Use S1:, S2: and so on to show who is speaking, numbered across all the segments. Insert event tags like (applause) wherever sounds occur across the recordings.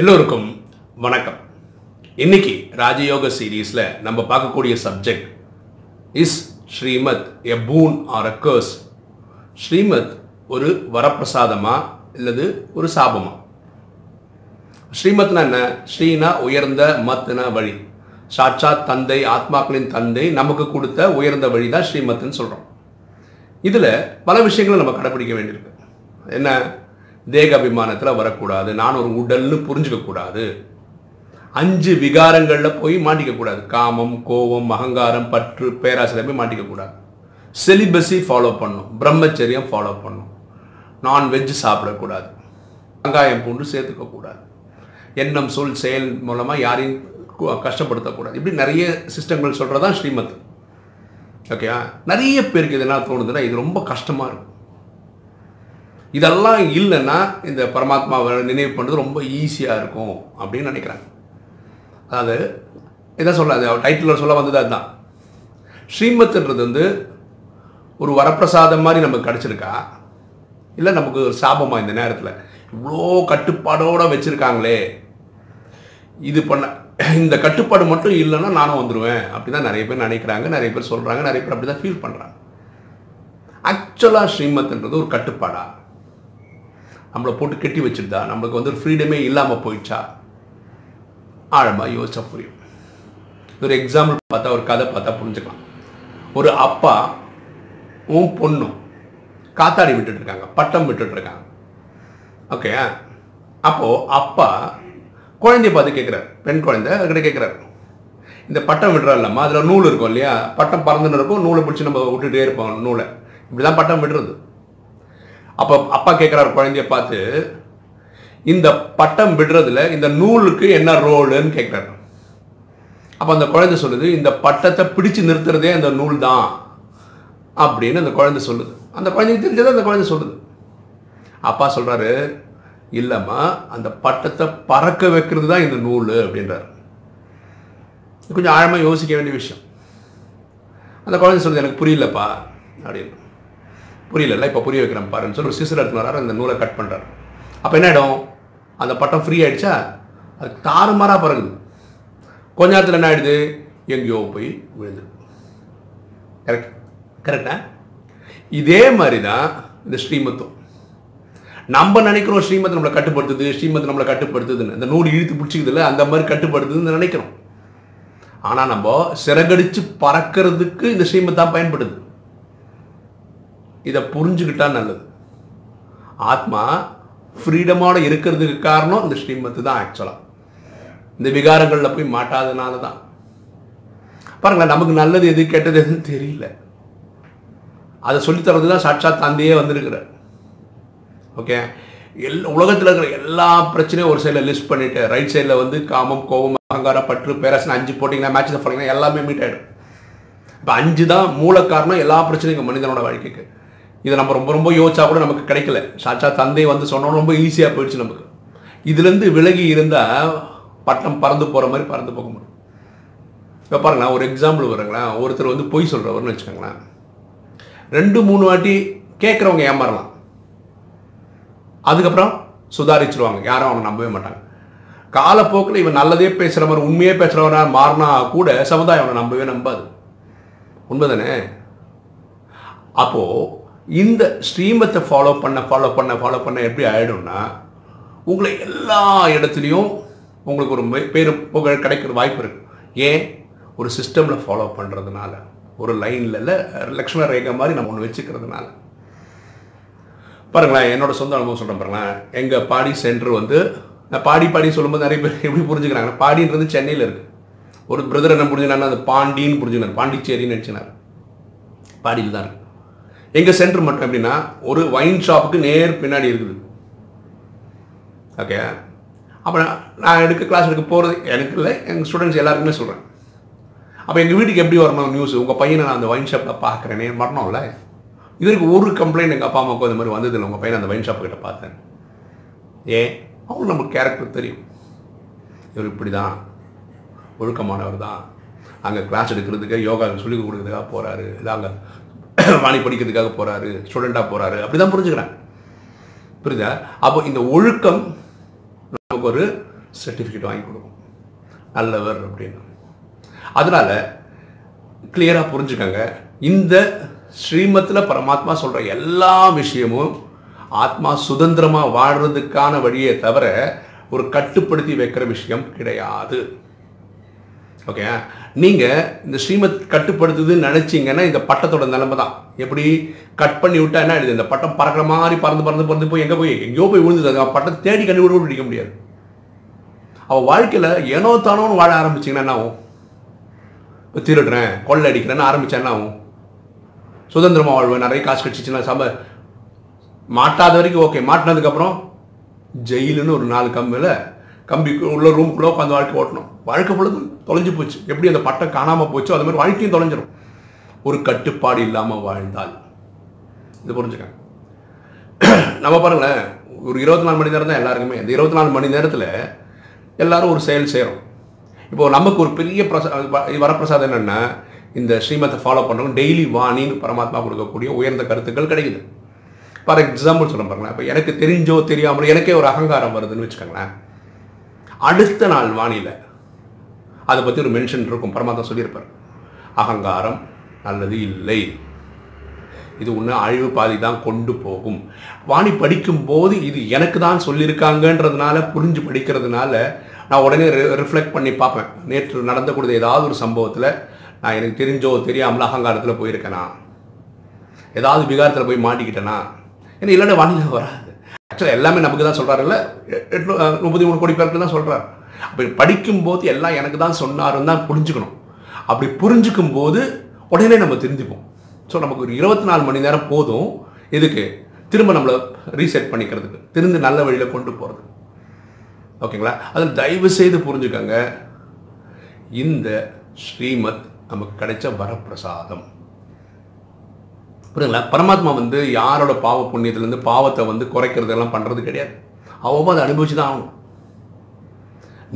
S1: எல்லோருக்கும் வணக்கம். இன்னைக்கு ராஜயோக சீரீஸில் நம்ம பார்க்கக்கூடிய subject is Srimad a boon or a curse Srimad ஒரு வரப்பிரசாதமா இல்லது ஒரு சாபமா? ஸ்ரீமத்னா என்ன? ஸ்ரீனா உயர்ந்த மத்னா வழி. சாட்சாத் தந்தை ஆத்மாக்களின் தந்தை நமக்கு கொடுத்த உயர்ந்த வழி தான் ஸ்ரீமத்னு சொல்கிறோம் இதில் பல விஷயங்களை நம்ம கடைப்பிடிக்க வேண்டியிருக்கு. என்ன? தேக அபிமானத்தில் வரக்கூடாது. நான் ஒரு உடல்னு புரிஞ்சுக்கக்கூடாது அஞ்சு விகாரங்களில் போய் மாட்டிக்கக்கூடாது காமம் கோபம் அகங்காரம் பற்று பேராசிரியர் போய் மாட்டிக்கக்கூடாது செலிபஸி ஃபாலோ பண்ணும். பிரம்மச்சரியம் ஃபாலோ பண்ணும். நான்வெஜ் சாப்பிடக்கூடாது. வெங்காயம் பூண்டு சேர்த்துக்க கூடாது. எண்ணம் சொல் செயல் மூலமாக யாரையும் கஷ்டப்படுத்தக்கூடாது. இப்படி நிறைய சிஸ்டங்கள் சொல்கிறதான் ஸ்ரீமத். ஓகேயா நிறைய பேருக்கு இது என்ன தோணுதுன்னா இது ரொம்ப கஷ்டமாக இருக்கும். இதெல்லாம் இல்லைன்னா இந்த பரமாத்மாவை நினைவு பண்ணுறது ரொம்ப ஈஸியாக இருக்கும் அப்படின்னு நினைக்கிறாங்க. அதாவது என்ன சொல்ல அது டைட்டில் சொல்ல வந்தது அதுதான். ஸ்ரீமத்துன்றது வந்து ஒரு வரப்பிரசாதம் மாதிரி நமக்கு கிடச்சிருக்கா? இல்லை நமக்கு ஒரு சாபமாக இந்த நேரத்தில்? இவ்வளோ கட்டுப்பாடோடு வச்சுருக்காங்களே. இது பண்ண இந்த கட்டுப்பாடு மட்டும் இல்லைன்னா நானும் வந்துடுவேன் அப்படி தான் நிறைய பேர் நினைக்கிறாங்க நிறைய பேர் சொல்கிறாங்க நிறைய பேர் அப்படி தான் ஃபீல் பண்ணுறாங்க ஆக்சுவலாக ஸ்ரீமத்துன்றது ஒரு கட்டுப்பாடாக நம்மளை போட்டு கட்டி வச்சிருந்தா நம்மளுக்கு வந்து ஒரு ஃப்ரீடமே இல்லாமல் போயிடுச்சா? ஆழமாக யோசிச்சா புரியும். ஒரு எக்ஸாம்பிள் பார்த்தா ஒரு கதை பார்த்தா புரிஞ்சுக்கலாம். ஒரு அப்பா உன் பொண்ணும் காத்தாடி விட்டுட்டு இருக்காங்க பட்டம் விட்டுட்டு இருக்காங்க. ஓகே அப்போது அப்பா குழந்தைய பார்த்து கேட்குறாரு பெண் குழந்தை அதுக்கிட்ட கேட்குறாரு இந்த பட்டம் விடுறாருலம்மா அதில் நூல் இருக்கும் இல்லையா? பட்டம் பறந்துன்னு இருக்கும் நூலை பிடிச்சி நம்ம விட்டுகிட்டே இருப்போம் நூலை. இப்படி தான் பட்டம் விடுறது. அப்போ அப்பா கேட்குறாரு குழந்தைய பார்த்து இந்த பட்டம் விடுறதுல இந்த நூலுக்கு என்ன ரோலுன்னு கேட்குறாரு அப்போ அந்த குழந்தை சொல்லுது இந்த பட்டத்தை பிடிச்சு நிறுத்துறதே அந்த நூல் தான் அப்படின்னு அந்த குழந்தை சொல்லுது. அந்த குழந்தைக்கு தெரிஞ்சதை அந்த குழந்தை சொல்லுது. அப்பா சொல்கிறாரு இல்லைம்மா அந்த பட்டத்தை பறக்க வைக்கிறது தான் இந்த நூல் அப்படின்றாரு. கொஞ்சம் ஆழமாக யோசிக்க வேண்டிய விஷயம். அந்த குழந்தை சொல்லுது எனக்கு புரியலப்பா அப்படின்னு. புரியல இப்போ புரிய வைக்கிறேன் பாருன்னு சொல்லி ஒரு சிசர் எடுத்துன்னு அந்த நூலை கட் பண்ணுறாரு அப்போ என்ன ஆகிடும் அந்த பட்டம் ஃப்ரீ ஆகிடுச்சா அது தாறுமாறாக பறகுது கொஞ்ச நேரத்தில் என்ன ஆயிடுது? எங்கேயோ போய் விழுது கரெக்ட் கரெக்டா இதே மாதிரி தான் இந்த ஸ்ரீமத்துவம். நம்ம நினைக்கிறோம் ஸ்ரீமத் நம்மளை கட்டுப்படுத்துது ஸ்ரீமத் நம்மளை கட்டுப்படுத்துதுன்னு. இந்த நூல் இழுத்து பிடிச்சிக்குதுல்ல அந்த மாதிரி கட்டுப்படுத்துதுன்னு நினைக்கிறோம். ஆனால் நம்ம சிறகடிச்சு பறக்கிறதுக்கு இந்த ஸ்ரீமத் தான் பயன்படுது. இதை புரிஞ்சுக்கிட்டா நல்லது. ஆத்மா ஃப்ரீடமோடு இருக்கிறதுக்கு காரணம் இந்த ஸ்ரீமத்து தான் ஆக்சுவலாக இந்த விகாரங்களில் போய் மாட்டாதனால தான். பாருங்களேன் நமக்கு நல்லது எது கெட்டது எதுன்னு தெரியல. அதை சொல்லித்தரது தான் சாட்சாத் தந்தையே வந்திருக்கிறார். ஓகே எல் உலகத்தில் இருக்கிற எல்லா பிரச்சனையும் ஒரு சைடில் லிஸ்ட் பண்ணிட்டு ரைட் சைடில் வந்து காமம் கோபம் அகங்காரம் பற்று பேரசன் அஞ்சு போட்டிங்கன்னா மேட்ச் போட்டிங்கன்னா எல்லாமே மீட் ஆகிடும் இப்போ அஞ்சு தான் மூல காரணம் எல்லா பிரச்சனையும் மனிதனோட வாழ்க்கைக்கு. இதை நம்ம ரொம்ப ரொம்ப யோசிச்சா கூட நமக்கு கிடைக்கல. சாச்சா தந்தை வந்து சொன்னோம் ரொம்ப ஈஸியாக போயிடுச்சு நமக்கு. இதுலேருந்து விலகி இருந்தால் பட்டம் பறந்து போகிற மாதிரி பறந்து போக முடியும். இப்போ பாருங்களேன் ஒரு எக்ஸாம்பிள் வருங்களேன் ஒருத்தர் வந்து பொய் சொல்கிறவர்னு வச்சுக்கோங்களேன். ரெண்டு மூணு வாட்டி கேட்குறவங்க ஏமாறலாம். அதுக்கப்புறம் சுதாரிச்சிருவாங்க. யாரும் அவனை நம்பவே மாட்டாங்க. காலப்போக்கில் இவன் நல்லதே பேசுகிற மாதிரி உண்மையே பேசுகிறவனா மாறினா கூட சமுதாயம் அவனை நம்பவே நம்பாது. உண்மைதானே? அப்போது இந்த ஸ்ரீமத்தை ஃபாலோ பண்ண ஃபாலோ பண்ண ஃபாலோ பண்ண எப்படி ஆகிடும்னா உங்களை எல்லா இடத்துலையும் உங்களுக்கு ஒரு பேர் புகழ் கிடைக்கிற வாய்ப்பு இருக்கு. ஏன்? ஒரு சிஸ்டமில் ஃபாலோ பண்ணுறதுனால ஒரு லைனில் இல்லை லக்ஷ்மண ரேகா மாதிரி நம்ம ஒன்று வச்சுக்கிறதுனால. பாருங்களேன் என்னோட சொந்த அனுபவம் சொல்கிறேன் பாருங்களேன். எங்கள் பாடி சென்டர் வந்து நான் பாடி பாடி சொல்லும்போது நிறைய பேர் எப்படி புரிஞ்சுக்கிறாங்க பாடின்றது சென்னையில் இருக்குது ஒரு பிரதர் என்ன புரிஞ்சுனாருன்னா அது பாண்டின்னு புரிஞ்சுக்கிறார். பாண்டிச்சேரின்னு நினச்சினார் பாடியில் தான் இருக்குது எங்கள் சென்டர் மட்டும் எப்படின்னா ஒரு ஒயின் ஷாப்புக்கு நேர் பின்னாடி இருக்குது. ஓகே அப்போ நான் எடுக்க கிளாஸ் எடுக்க போகிறது எனக்கு இல்லை எங்கள் ஸ்டூடெண்ட்ஸ் எல்லாருக்குமே சொல்கிறேன் அப்போ எங்கள் வீட்டுக்கு எப்படி வரணும் நியூஸ் உங்கள் பையனை நான் அந்த ஒயின் ஷாப்பில் பார்க்குறேனே வரணும்ல இதற்கு ஒரு கம்ப்ளைண்ட் எங்கள் அப்பா அம்மாவுக்கு அந்த மாதிரி வந்ததில்லை உங்கள் பையனை அந்த ஒயின் ஷாப் கிட்ட பார்த்தேன். ஏன்? அவங்களுக்கு நமக்கு கேரக்டர் தெரியும். இவர் இப்படி தான் ஒழுக்கமானவர் தான். அங்கே கிளாஸ் எடுக்கிறதுக்கு யோகா சொல்லிக் கொடுக்குறதுக்காக போகிறாரு இல்லை அங்கே (clears throat) வாணி படிக்கிறதுக்காக போகிறாரு ஸ்டூடெண்ட்டாக போகிறாரு அப்படி தான் புரிஞ்சுக்கிறேன் புரியுதா? அப்போ இந்த ஒழுக்கம் நமக்கு ஒரு சர்டிஃபிகேட் வாங்கி கொடுக்கும். நல்லவர் அப்படின்னு. அதனால் கிளியராக புரிஞ்சுக்கங்க. இந்த ஸ்ரீமத்தில் பரமாத்மா சொல்கிற எல்லா விஷயமும் ஆத்மா சுதந்திரமாக வாழ்கிறதுக்கான வழியே தவிர ஒரு கட்டுப்படுத்தி வைக்கிற விஷயம் கிடையாது. ஓகே நீங்கள் இந்த ஸ்ரீமத் கட்டுப்படுத்துதுன்னு நினச்சிங்கன்னா இந்த பட்டத்தோட நிலைமை தான். எப்படி? கட் பண்ணி விட்டா என்ன ஆயிடுது? இந்த பட்டம் பறக்கிற மாதிரி பறந்து பறந்து பறந்து போய் எங்கே போய்? எங்கேயோ போய் விழுந்துது. அந்த பட்டத்தை தேடி கண்டுபிடிக்க பிடிக்க முடியாது. அவள் வாழ்க்கையில் ஏனோ தானோன்னு வாழ ஆரம்பிச்சிங்கன்னா என்ன ஆகும்? திருடுறேன் கொள்ளை அடிக்கிறேன்னு ஆரம்பித்தா என்ன ஆகும்? சுதந்திரமாக வாழ்வேன் நிறைய காசு கட்சிச்சுன்னா சம மாட்டாத வரைக்கும் ஓகே மாட்டினதுக்கப்புறம் ஜெயிலுன்னு ஒரு நாலு கம்மில் கம்பி உள்ள ரூம்குள்ளே உட்காந்து வாழ்க்கை ஓட்டணும். வாழ்க்கை பொழுது தொலைஞ்சு போச்சு. எப்படி அந்த பட்டம் காணாமல் போச்சோ அது மாதிரி வாழ்க்கையும் தொலைஞ்சிடும் ஒரு கட்டுப்பாடு இல்லாமல் வாழ்ந்தால். இது புரிஞ்சுக்கங்க. (clears throat) நம்ம பாருங்களேன் ஒரு இருபத்தி நாலு மணி நேரம் தான் எல்லாருக்குமே. இந்த இருபத்தி நாலு மணி நேரத்தில் எல்லாரும் ஒரு செயல் செய்கிறோம் இப்போது நமக்கு ஒரு பெரிய பிரசா வரப்பிரசாதம் என்னென்னா இந்த ஸ்ரீமத்தை ஃபாலோ பண்ணுறவங்க டெய்லி வாணின்னு பரமாத்மா கொடுக்கக்கூடிய உயர்ந்த கருத்துக்கள் கிடைக்குது. ஃபார் எக்ஸாம்பிள் சொல்ல பாருங்களேன். இப்போ எனக்கு தெரிஞ்சோ தெரியாமலோ எனக்கே ஒரு அகங்காரம் வருதுன்னு வச்சுக்கோங்களேன். அடுத்த நாள் வானிலை. அதை பற்றி ஒரு மென்ஷன் இருக்கும். பரமாத்மா சொல்லியிருப்பார். அகங்காரம் நல்லது இல்லை. இது ஒன்று அழிவு பாதி தான் கொண்டு போகும். வாணி படிக்கும்போது இது எனக்கு தான் சொல்லியிருக்காங்கன்றதுனால புரிஞ்சு படிக்கிறதுனால நான் உடனே ரிஃப்ளெக்ட் பண்ணி பார்ப்பேன். நேற்று நடந்தக்கூடிய ஏதாவது ஒரு சம்பவத்தில் நான் எனக்கு தெரிஞ்சோ தெரியாமல் அகங்காரத்தில் போயிருக்கேனா? ஏதாவது விகாரத்தில் போய் மாட்டிக்கிட்டேனா? ஏன்னா இல்லைன்னா வானிலை வராது. ஆக்சுவலாக எல்லாமே நமக்கு தான் சொல்கிறாருல்ல எட்நூ முப்பத்தி மூணு கோடி பேருக்கு தான் சொல்கிறார் அப்படி படிக்கும்போது எல்லாம் எனக்கு தான் சொன்னாருன்னு தான் புரிஞ்சுக்கணும். அப்படி புரிஞ்சுக்கும் போது உடனே நம்ம திருந்திப்போம் ஸோ நமக்கு ஒரு இருபத்தி நாலு மணி நேரம் போதும். இதுக்கு திரும்ப நம்மளை ரீசெட் பண்ணிக்கிறதுக்கு. திருந்து நல்ல வழியில் கொண்டு போகிறது ஓகேங்களா? அதில் தயவு செய்து புரிஞ்சுக்கங்க. இந்த ஸ்ரீமத் நமக்கு கிடைச்ச வரப்பிரசாதம். புரியுங்களா பரமாத்மா வந்து யாரோட பாவ புண்ணியத்துலேருந்து பாவத்தை வந்து குறைக்கிறதெல்லாம் பண்ணுறது கிடையாது. அவ்வளோ அதை அனுபவிச்சு தான் ஆகணும்.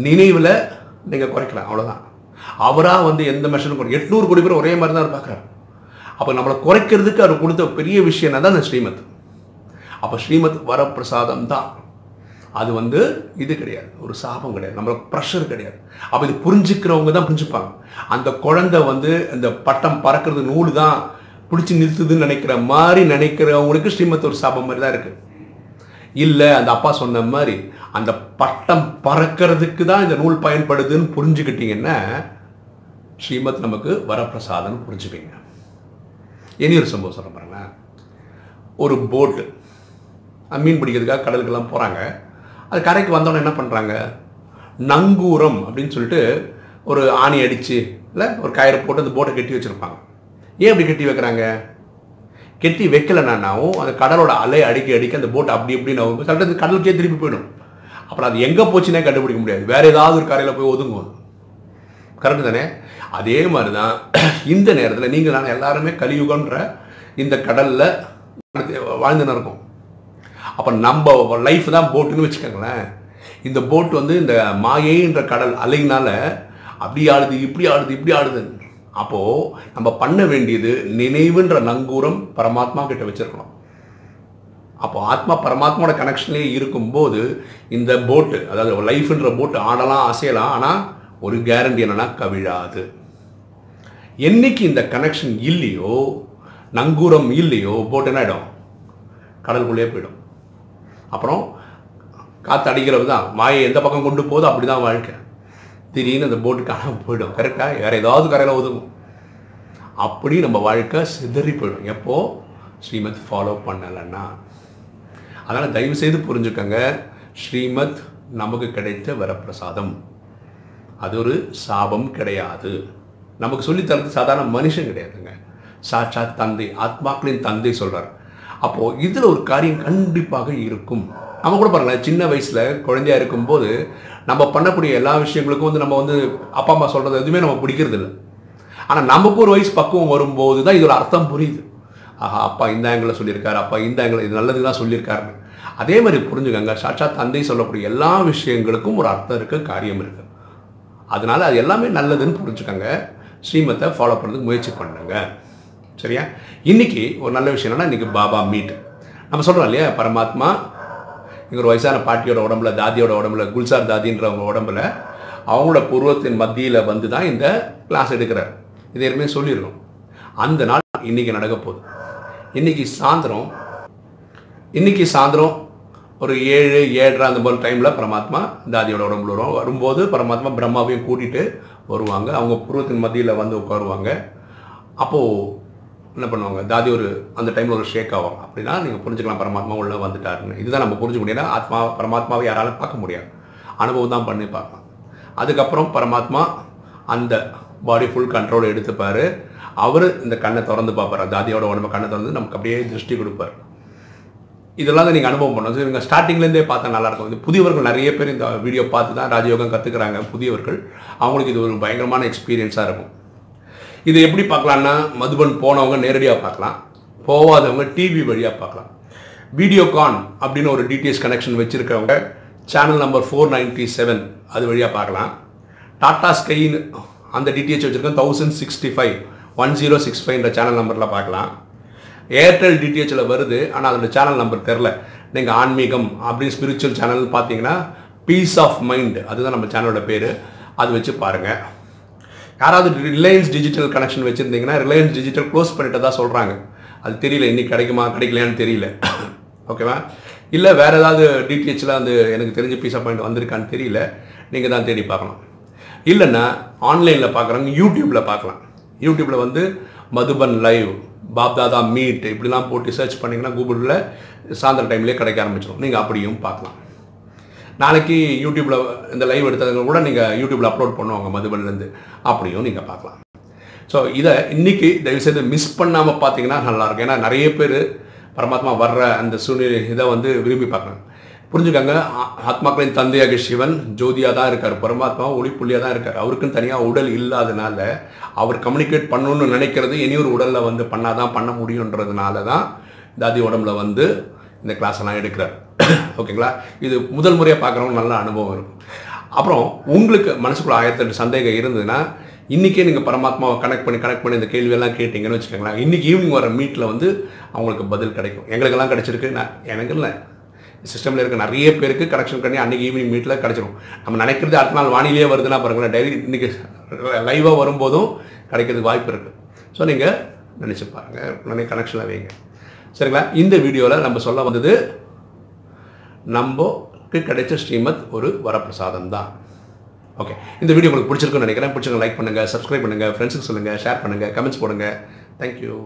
S1: நினைவில் நீங்கள் குறைக்கலாம் அவ்வளோதான் அவராக வந்து எந்த மெஷரும் குறை எட்நூறு கோடி பேர் ஒரே மாதிரி தான் பார்க்குறாரு. அப்போ நம்மளை குறைக்கிறதுக்கு அவர் கொடுத்த பெரிய விஷயம் தான் அந்த ஸ்ரீமத்? அப்போ ஸ்ரீமத் வரப்பிரசாதம் தான். அது வந்து இது கிடையாது. ஒரு சாபம் கிடையாது. நம்மளுக்கு ப்ரெஷர் கிடையாது. அப்போ இது புரிஞ்சுக்கிறவங்க தான் புரிஞ்சுப்பாங்க. அந்த குழந்தை வந்து இந்த பட்டம் பறக்கிறது நூல் தான் பிடிச்சி நிறுத்துதுன்னு நினைக்கிற மாதிரி நினைக்கிறவங்களுக்கு ஸ்ரீமத் ஒரு சாபம் மாதிரி தான் இருக்குது இல்லை அந்த அப்பா சொன்ன மாதிரி அந்த பட்டம் பறக்கிறதுக்கு தான் இந்த நூல் பயன்படுதுன்னு புரிஞ்சுக்கிட்டீங்கன்னா ஸ்ரீமத் நமக்கு வரப்பிரசாதம்னு புரிஞ்சுப்பீங்க. இனி ஒரு சம்பவம் சொல்ல பாருங்களேன் ஒரு போட்டு மீன் பிடிக்கிறதுக்காக கடலுக்கெல்லாம் போகிறாங்க அது கரைக்கு வந்தோடனே என்ன பண்ணுறாங்க நங்கூரம் அப்படின்னு சொல்லிட்டு ஒரு ஆணி அடித்து இல்லை ஒரு கயிறு போட்டு அந்த போட்டை கட்டி வச்சுருப்பாங்க. ஏன் அப்படி கட்டி வைக்கிறாங்க? கெட்டி வைக்கலனாவும் அந்த கடலோட அலை அடிக்க அடிக்க அந்த போட் அப்படி இப்படின்னு நவும் சில கடலுக்கே திருப்பி போயிடும். அப்புறம் அது எங்கே போச்சுன்னே கண்டுபிடிக்க முடியாது. வேறு ஏதாவது ஒரு கரையில் போய் ஒதுங்கும் கரெக்டு தானே? அதே மாதிரி (clears throat) தான் இந்த நேரத்தில் நீங்கள் நான் எல்லாருமே கலியுகன்ற இந்த கடலில் வாழ்ந்துன்னு இருக்கோம் அப்போ நம்ம லைஃப் தான் போட்டுன்னு வச்சுக்கோங்களேன். இந்த போட் வந்து இந்த மாயைன்ற கடல் அலைனால அப்படி ஆடுது இப்படி ஆடுது இப்படி ஆடுதுன்னு. அப்போது நம்ம பண்ண வேண்டியது நினைவுன்ற நங்கூரம் பரமாத்மா கிட்ட வச்சிருக்கணும். அப்போ ஆத்மா பரமாத்மாவோட கனெக்ஷன்லேயே இருக்கும்போது இந்த போட்டு அதாவது லைஃப்ன்ற போட்டு ஆடலாம் அசையலாம் ஆனால் ஒரு கேரண்டி என்னென்னா கவிழாது. என்னைக்கு இந்த கனெக்ஷன் இல்லையோ நங்கூரம் இல்லையோ போட்டு என்ன ஆகிடும் கடலுக்குள்ளேயே போயிடும். அப்புறம் காற்று அடிக்கிறது தான் மாயை எந்த பக்கம் கொண்டு போதோ அப்படி தான் வாழ்க்கை. திடீர்னு அந்த போட்டு காணாமல் போயிடும். கரெக்டாக வேறு ஏதாவது கரையில் ஒதுங்கும். அப்படி நம்ம வாழ்க்கை சிதறி போயிடும். எப்போ? ஸ்ரீமத் ஃபாலோ பண்ணலைன்னா. அதனால் தயவு செய்து புரிஞ்சுக்கங்க. ஸ்ரீமத் நமக்கு கிடைத்த வரப்பிரசாதம். அது ஒரு சாபம் கிடையாது. நமக்கு சொல்லித்தரது சாதாரண மனுஷன் கிடையாதுங்க. சாட்சாத் தந்தை ஆத்மாக்களின் தந்தை சொல்கிறார் அப்போது இதில் ஒரு காரியம் கண்டிப்பாக இருக்கும். நம்ம கூட பாருங்களேன் சின்ன வயசில் குழந்தையா இருக்கும்போது நம்ம பண்ணக்கூடிய எல்லா விஷயங்களுக்கும் வந்து நம்ம வந்து அப்பா அம்மா சொல்கிறது எதுவுமே நம்ம பிடிக்கிறது இல்லை. ஆனால் நமக்கு ஒரு வயசு பக்குவம் வரும்போது தான் இதோட அர்த்தம் புரியுது. ஆஹா அப்பா இந்த ஆங்கிளில் சொல்லியிருக்காரு அப்பா இந்த ஆங்கிள் இது நல்லது தான் சொல்லியிருக்காருன்னு. அதே மாதிரி புரிஞ்சுக்கங்க சாட்சா தந்தை சொல்லக்கூடிய எல்லா விஷயங்களுக்கும் ஒரு அர்த்தம் இருக்குது காரியம் இருக்குது அதனால் அது எல்லாமே நல்லதுன்னு புரிஞ்சுக்கோங்க ஸ்ரீமத்தை ஃபாலோ பண்ணுறதுக்கு முயற்சி பண்ணுங்க. சரியா? இன்னைக்கு ஒரு நல்ல விஷயம் என்னன்னா இன்றைக்கி பாபா மீட் நம்ம சொல்கிறோம் இல்லையா பரமாத்மா எங்கள் வயசான பாட்டியோட உடம்புல தாதியோட உடம்புல குல்சார் தாதின்றவங்க உடம்புல அவங்களோட பூர்வத்தின் மத்தியில் வந்து தான் இந்த கிளாஸ் எடுக்கிறார். இது ஏற்கனவே சொல்லியிருக்கோம். அந்த நாள் இன்றைக்கி நடக்க போகுது. இன்றைக்கி சாயந்தரம் இன்றைக்கி சாயந்தரம் ஒரு ஏழு ஏழரை அந்த மாதிரி டைமில் பரமாத்மா தாதியோட உடம்புல வரும். வரும்போது பரமாத்மா பிரம்மாவையும் கூட்டிகிட்டு வருவாங்க. அவங்க பூர்வத்தின் மத்தியில் வந்து உட்காருவாங்க. அப்போது என்ன பண்ணுவாங்க? தாதி ஒரு அந்த டைமில் ஒரு ஷேக் ஆகும் அப்படின்னா நீங்கள் புரிஞ்சுக்கலாம் பரமாத்மா உள்ளே வந்துட்டாருன்னு. இதுதான் நம்ம புரிஞ்சுக்க முடியும்னா ஆத்மா பரமாத்மாவை யாராலும் பார்க்க முடியாது. அனுபவம் தான் பண்ணி பார்க்கலாம். அதுக்கப்புறம் பரமாத்மா அந்த பாடி ஃபுல் கண்ட்ரோல் எடுத்துப்பார். அவர் இந்த கண்ணை திறந்து பார்ப்பார். தாதியோட உடம்பு கண்ணை திறந்து நமக்கு அப்படியே திருஷ்டி கொடுப்பார். இதெல்லாம் தான் நீங்கள் அனுபவம் பண்ணணும். நீங்கள் ஸ்டார்டிங்லேருந்தே பார்த்தா நல்லாயிருக்கும் இது புதியவர்கள் நிறைய பேர் இந்த வீடியோ பார்த்து தான் ராஜயோகம் கற்றுக்குறாங்க புதியவர்கள். அவங்களுக்கு இது ஒரு பயங்கரமான எக்ஸ்பீரியன்ஸாக இருக்கும். இது எப்படி பார்க்கலான்னா மதுபன் போனவங்க நேரடியாக பார்க்கலாம். போகாதவங்க டிவி வழியாக பார்க்கலாம். வீடியோகான் அப்படின்னு ஒரு டிடிஎஸ் கனெக்ஷன் வச்சுருக்கவங்க channel number four ninety seven அது வழியாக பார்க்கலாம். டாட்டா ஸ்கைன்னு அந்த டிடிஹெச் வச்சுருக்கோம் thousand sixty five one zero six ஃபைவ்ன்ற channel நம்பரில் பார்க்கலாம். ஏர்டெல் டிடிஹெச்சில் வருது ஆனால் அதோட சேனல் நம்பர் தெரில நீங்கள் ஆன்மீகம் அப்படின்னு ஸ்பிரிச்சுவல் சேனல் பார்த்தீங்கன்னா பீஸ் ஆஃப் மைண்ட் அதுதான் நம்ம சேனலோட பேர். அது வச்சு பாருங்கள் யாராவது ரிலையன்ஸ் டிஜிட்டல் கனெக்ஷன் வச்சுருந்தீங்கன்னா ரிலையன்ஸ் டிஜிட்டல் க்ளோஸ் பண்ணிட்டு தான் சொல்கிறாங்க அது தெரியல இன்னைக்கு கிடைக்குமா கிடைக்கலையான்னு தெரியல. ஓகேவா இல்லை வேறு ஏதாவது டிடிஹெச்சில் வந்து எனக்கு தெரிஞ்ச பீஸ் ஆஃப் வந்திருக்கான்னு தெரியல நீங்கள் தான் தேடி பார்க்கலாம் இல்லைன்னா ஆன்லைனில் பார்க்குறவங்க யூடியூப்பில் பார்க்கலாம். யூடியூப்பில் வந்து மதுபன் லைவ் பாப்தாதா மீட் இப்படிலாம் போட்டு சர்ச் பண்ணிங்கன்னா கூகுளில் சாயந்தரம் டைம்லேயே கிடைக்க ஆரம்பிச்சிடும் நீங்கள் அப்படியும் பார்க்கலாம். நாளைக்கு யூடியூப்பில் இந்த லைவ் எடுத்ததுங்க கூட நீங்கள் யூடியூப்பில் அப்லோட் பண்ணுவாங்க மதுபன்லேருந்து அப்படியும் நீங்கள் பார்க்கலாம். ஸோ இதை இன்றைக்கி தயவுசெய்து மிஸ் பண்ணாமல் பார்த்தீங்கன்னா நல்லாயிருக்கும். ஏன்னா நிறைய பேர் பரமாத்மா வர்ற அந்த சூழ்நிலை இதை வந்து விரும்பி பார்க்குறாங்க. புரிஞ்சுக்கோங்க ஆத்மாக்களின் தந்தையாக சிவன் ஜோதியாக தான் இருக்கார். பரமாத்மா ஒளிப்புள்ளியாக தான் இருக்கார். அவருக்குன்னு தனியாக உடல் இல்லாதனால அவர் கம்யூனிகேட் பண்ணணும்னு நினைக்கிறது இனி ஒரு உடலில் வந்து பண்ணாதான் பண்ண முடியுன்றதுனால தான் தாதி உடம்புல வந்து இந்த கிளாஸ் எல்லாம் எடுக்கிறார். ஓகேங்களா? இது முதல் முறையாக பார்க்குறவங்க நல்ல அனுபவம் இருக்கும் அப்புறம் உங்களுக்கு மனசுக்குள்ள ஆயிரத்தெட்டு சந்தேகம் இருந்ததுன்னா இன்றைக்கே நீங்கள் பரமாத்மாவை கனெக்ட் பண்ணி கனெக்ட் பண்ணி இந்த கேள்வியெல்லாம் கேட்டிங்கன்னு வச்சுக்கோங்களேன். இன்றைக்கி ஈவினிங் வர மீட்டில் வந்து அவங்களுக்கு பதில் கிடைக்கும். எங்களுக்கெல்லாம் கிடச்சிருக்கு. நான் எனக்கு இல்லை. சிஸ்டமில் இருக்க நிறைய பேருக்கு கனெக்ஷன் பண்ணி அன்றைக்கி ஈவினிங் மீட்டில் கிடச்சிரும். நம்ம நினைக்கிறது அடுத்த நாள் வானிலையே வருதுன்னா பாருங்களேன். டைரி இன்றைக்கி லைவாக வரும்போதும் கிடைக்கிறதுக்கு வாய்ப்பு இருக்குது ஸோ நீங்கள் நினச்சி பாருங்கள் உடனே கனெக்ஷனில் வைங்க. சரிங்களா? இந்த வீடியோவில் நம்ம சொல்ல வந்தது நம்மக்கு கிடைச்ச ஸ்ரீமத் ஒரு வரப்பிரசாதம் தான் ஓகே இந்த வீடியோ உங்களுக்கு பிடிச்சிருக்குன்னு நினைக்கிறேன். பிடிச்சிருக்க லைக் பண்ணுங்கள் சப்ஸ்கிரைப் பண்ணுங்கள் ஃப்ரெண்ட்ஸுக்கு சொல்லுங்கள் ஷேர் பண்ணுங்கள் கமெண்ட்ஸ் போடுங்கள் தேங்க்யூ